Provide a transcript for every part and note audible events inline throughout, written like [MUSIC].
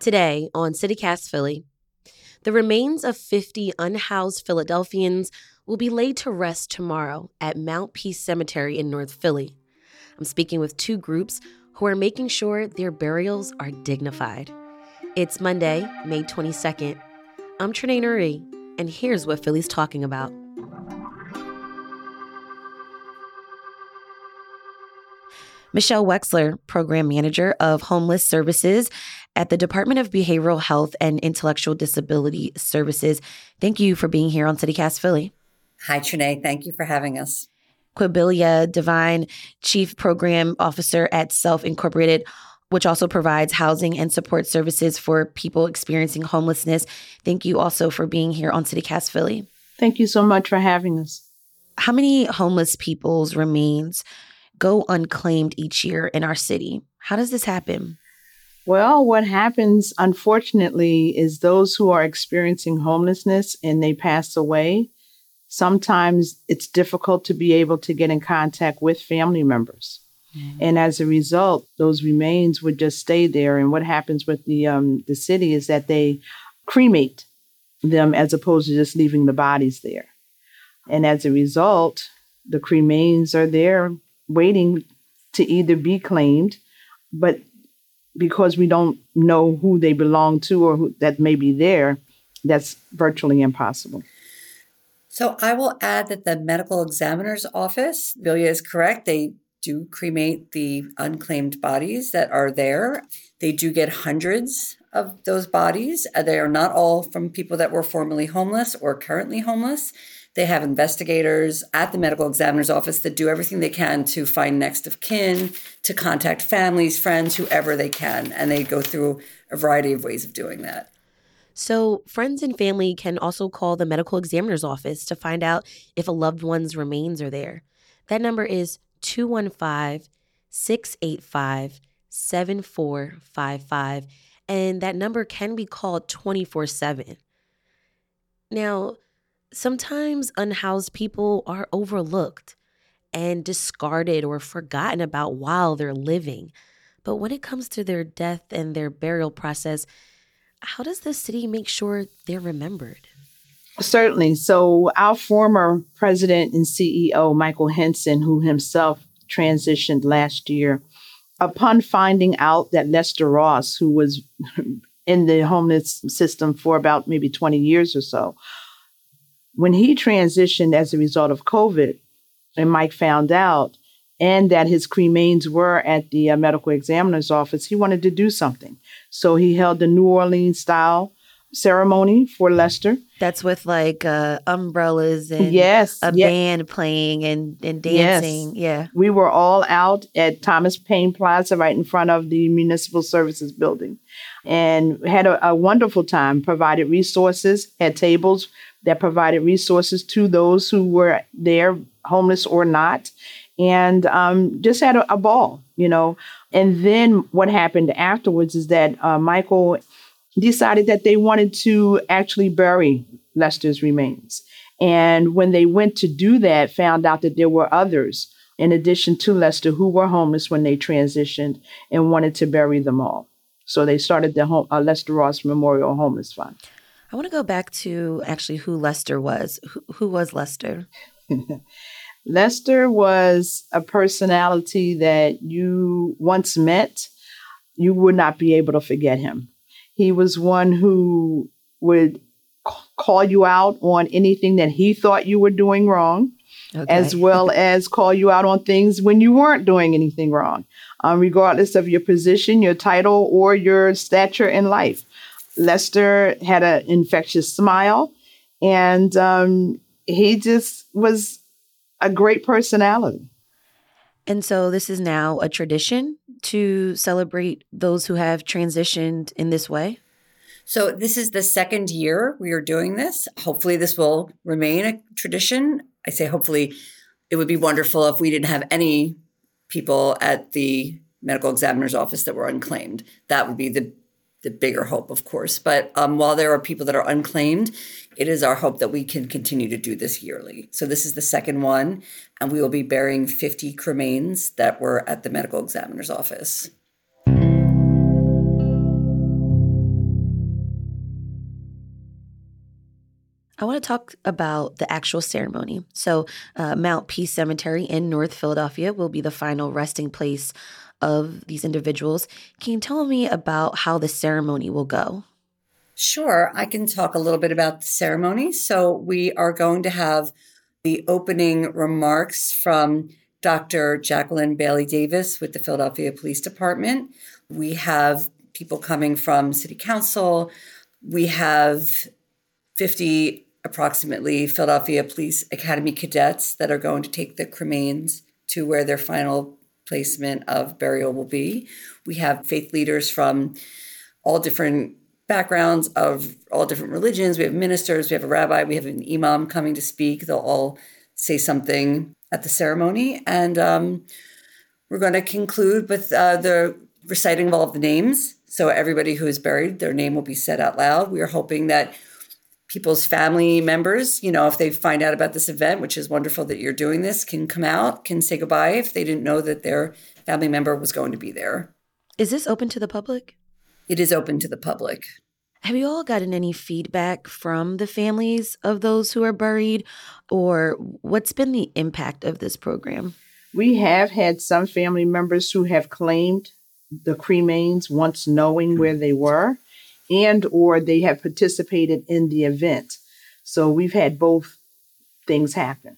Today on CityCast Philly, the remains of 50 unhoused Philadelphians will be laid to rest tomorrow at Mount Peace Cemetery in North Philly. I'm speaking with two groups who are making sure their burials are dignified. It's Monday, May 22nd. I'm Trenae Nuri, and here's what Philly's talking about. Michele Wexler, Program Manager of Homeless Services at the Department of Behavioral Health and Intellectual Disability Services. Thank you for being here on CityCast Philly. Hi, Trenae. Thank you for having us. Quibila Divine, Chief Program Officer at Self Incorporated, which also provides housing and support services for people experiencing homelessness. Thank you also for being here on CityCast Philly. Thank you so much for having us. How many homeless people's remains go unclaimed each year in our city? How does this happen? Well, what happens, unfortunately, is those who are experiencing homelessness and they pass away, sometimes it's difficult to be able to get in contact with family members. Mm-hmm. And as a result, those remains would just stay there. And what happens with the um, the city is that they cremate them as opposed to just leaving the bodies there. And as a result, the cremains are there waiting to either be claimed, but because we don't know who they belong to or who, that may be there, that's virtually impossible. So I will add that the medical examiner's office, Bilia is correct. They do cremate the unclaimed bodies that are there. They do get hundreds of those bodies. Uh, they are not all from people that were formerly homeless or currently homeless. They have investigators at the medical examiner's office that do everything they can to find next of kin, to contact families, friends, whoever they can. And they go through a variety of ways of doing that. So, friends and family can also call the medical examiner's office to find out if a loved one's remains are there. That number is 215 685 7455. And that number can be called 24 7. Now, sometimes unhoused people are overlooked and discarded or forgotten about while they're living. But when it comes to their death and their burial process, how does the city make sure they're remembered? Certainly. So, our former president and CEO, Michael Henson, who himself transitioned last year, upon finding out that Lester Ross, who was [LAUGHS] in the homeless system for about maybe 20 years or so, when he transitioned as a result of COVID, and Mike found out, and that his cremains were at the uh, medical examiner's office, he wanted to do something. So he held the New Orleans style ceremony for Lester. That's with like uh, umbrellas and yes, a yes. band playing and, and dancing. Yes. Yeah. We were all out at Thomas Paine Plaza right in front of the Municipal Services Building and had a, a wonderful time, provided resources, had tables that provided resources to those who were there, homeless or not, and um, just had a, a, ball, you know. And then what happened afterwards is that uh, Michael decided that they wanted to actually bury Lester's remains. And when they went to do that, found out that there were others in addition to Lester who were homeless when they transitioned and wanted to bury them all. So they started the home, uh, Lester Ross Memorial Homeless Fund. I want to go back to actually who Lester was. Who, who was Lester? [LAUGHS] Lester was a personality that you once met, you would not be able to forget him. He was one who would call you out on anything that he thought you were doing wrong, okay. as well [LAUGHS] as call you out on things when you weren't doing anything wrong, um, regardless of your position, your title, or your stature in life. Lester had an infectious smile, and um, he just was a great personality. And so, this is now a tradition to celebrate those who have transitioned in this way? So, this is the second year we are doing this. Hopefully, this will remain a tradition. I say hopefully, it would be wonderful if we didn't have any people at the medical examiner's office that were unclaimed. That would be the the bigger hope, of course. But um, while there are people that are unclaimed, it is our hope that we can continue to do this yearly. So this is the second one, and we will be burying 50 cremains that were at the medical examiner's office. I want to talk about the actual ceremony. So, uh, Mount Peace Cemetery in North Philadelphia will be the final resting place of these individuals. Can you tell me about how the ceremony will go? Sure, I can talk a little bit about the ceremony. So, we are going to have the opening remarks from Dr. Jacqueline Bailey Davis with the Philadelphia Police Department. We have people coming from City Council. We have 50 approximately Philadelphia Police Academy cadets that are going to take the cremains to where their final placement of burial will be. We have faith leaders from all different backgrounds of all different religions. We have ministers, we have a rabbi, we have an imam coming to speak. They'll all say something at the ceremony. And um, we're going to conclude with uh, the reciting of all of the names. So everybody who is buried, their name will be said out loud. We are hoping that people's family members, you know, if they find out about this event, which is wonderful that you're doing this, can come out, can say goodbye if they didn't know that their family member was going to be there. Is this open to the public? It is open to the public. Have you all gotten any feedback from the families of those who are buried, or what's been the impact of this program? We have had some family members who have claimed the cremains once knowing where they were and or they have participated in the event. So we've had both things happen.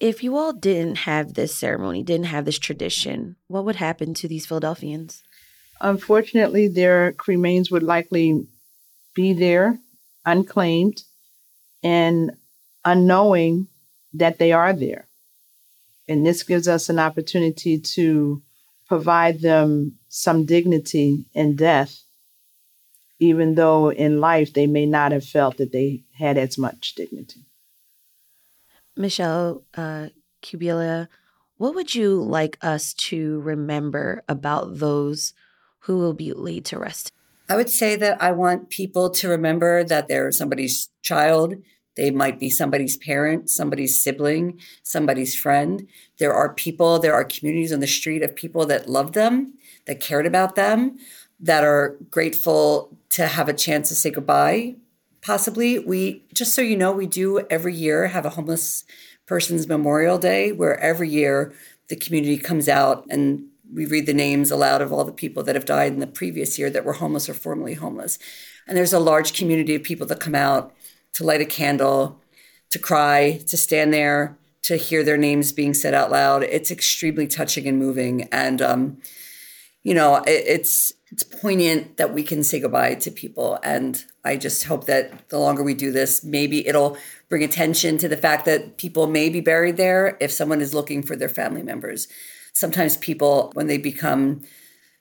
If you all didn't have this ceremony, didn't have this tradition, what would happen to these Philadelphians? Unfortunately, their cremains would likely be there unclaimed and unknowing that they are there. And this gives us an opportunity to provide them some dignity in death even though in life they may not have felt that they had as much dignity. Michele uh, Quibila, what would you like us to remember about those who will be laid to rest? I would say that I want people to remember that they're somebody's child. They might be somebody's parent, somebody's sibling, somebody's friend. There are people, there are communities on the street of people that love them, that cared about them, that are grateful to have a chance to say goodbye. Possibly, we just so you know, we do every year have a homeless person's Memorial Day where every year the community comes out and we read the names aloud of all the people that have died in the previous year that were homeless or formerly homeless. And there's a large community of people that come out to light a candle, to cry, to stand there, to hear their names being said out loud. It's extremely touching and moving. And, um, you know, it, it's it's poignant that we can say goodbye to people. And I just hope that the longer we do this, maybe it'll bring attention to the fact that people may be buried there if someone is looking for their family members. Sometimes people, when they become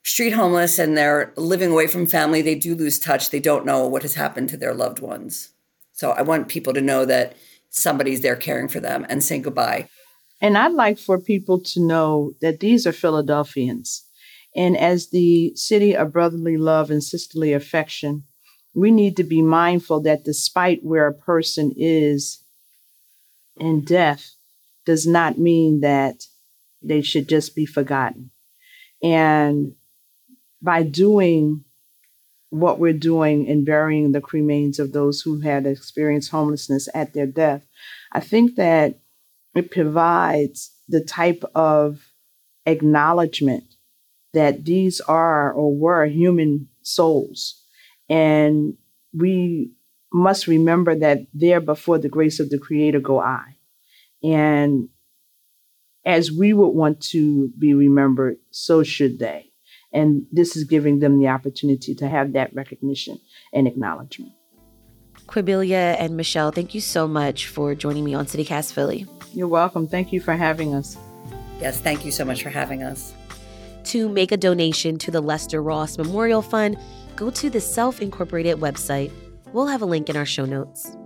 street homeless and they're living away from family, they do lose touch. They don't know what has happened to their loved ones. So I want people to know that somebody's there caring for them and saying goodbye. And I'd like for people to know that these are Philadelphians and as the city of brotherly love and sisterly affection, we need to be mindful that despite where a person is in death, does not mean that they should just be forgotten. And by doing what we're doing in burying the cremains of those who had experienced homelessness at their death, I think that it provides the type of acknowledgement that these are or were human souls. And we must remember that there before the grace of the Creator go I. And as we would want to be remembered, so should they. And this is giving them the opportunity to have that recognition and acknowledgement. Quibila and Michele, thank you so much for joining me on CityCast Philly. You're welcome. Thank you for having us. Yes, thank you so much for having us. To make a donation to the Lester Ross Memorial Fund, go to the self incorporated website. We'll have a link in our show notes.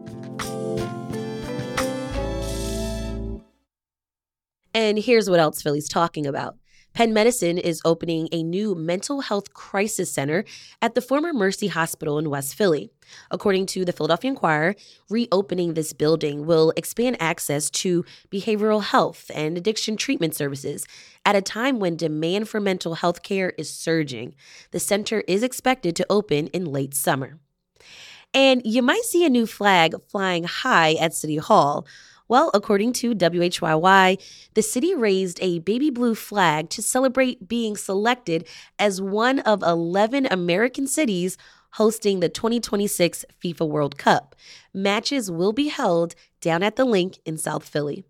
And here's what else Philly's talking about. Penn Medicine is opening a new mental health crisis center at the former Mercy Hospital in West Philly. According to the Philadelphia Inquirer, reopening this building will expand access to behavioral health and addiction treatment services at a time when demand for mental health care is surging. The center is expected to open in late summer. And you might see a new flag flying high at City Hall. Well, according to WHYY, the city raised a baby blue flag to celebrate being selected as one of 11 American cities hosting the 2026 FIFA World Cup. Matches will be held down at the Linc in South Philly.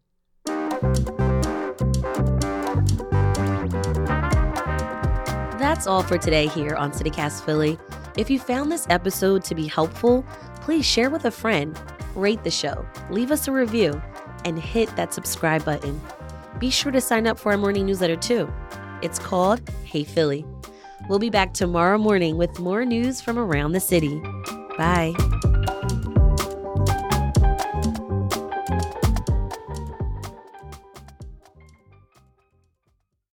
That's all for today here on CityCast Philly. If you found this episode to be helpful, please share with a friend, rate the show, leave us a review, and hit that subscribe button. Be sure to sign up for our morning newsletter too. It's called Hey Philly. We'll be back tomorrow morning with more news from around the city. Bye.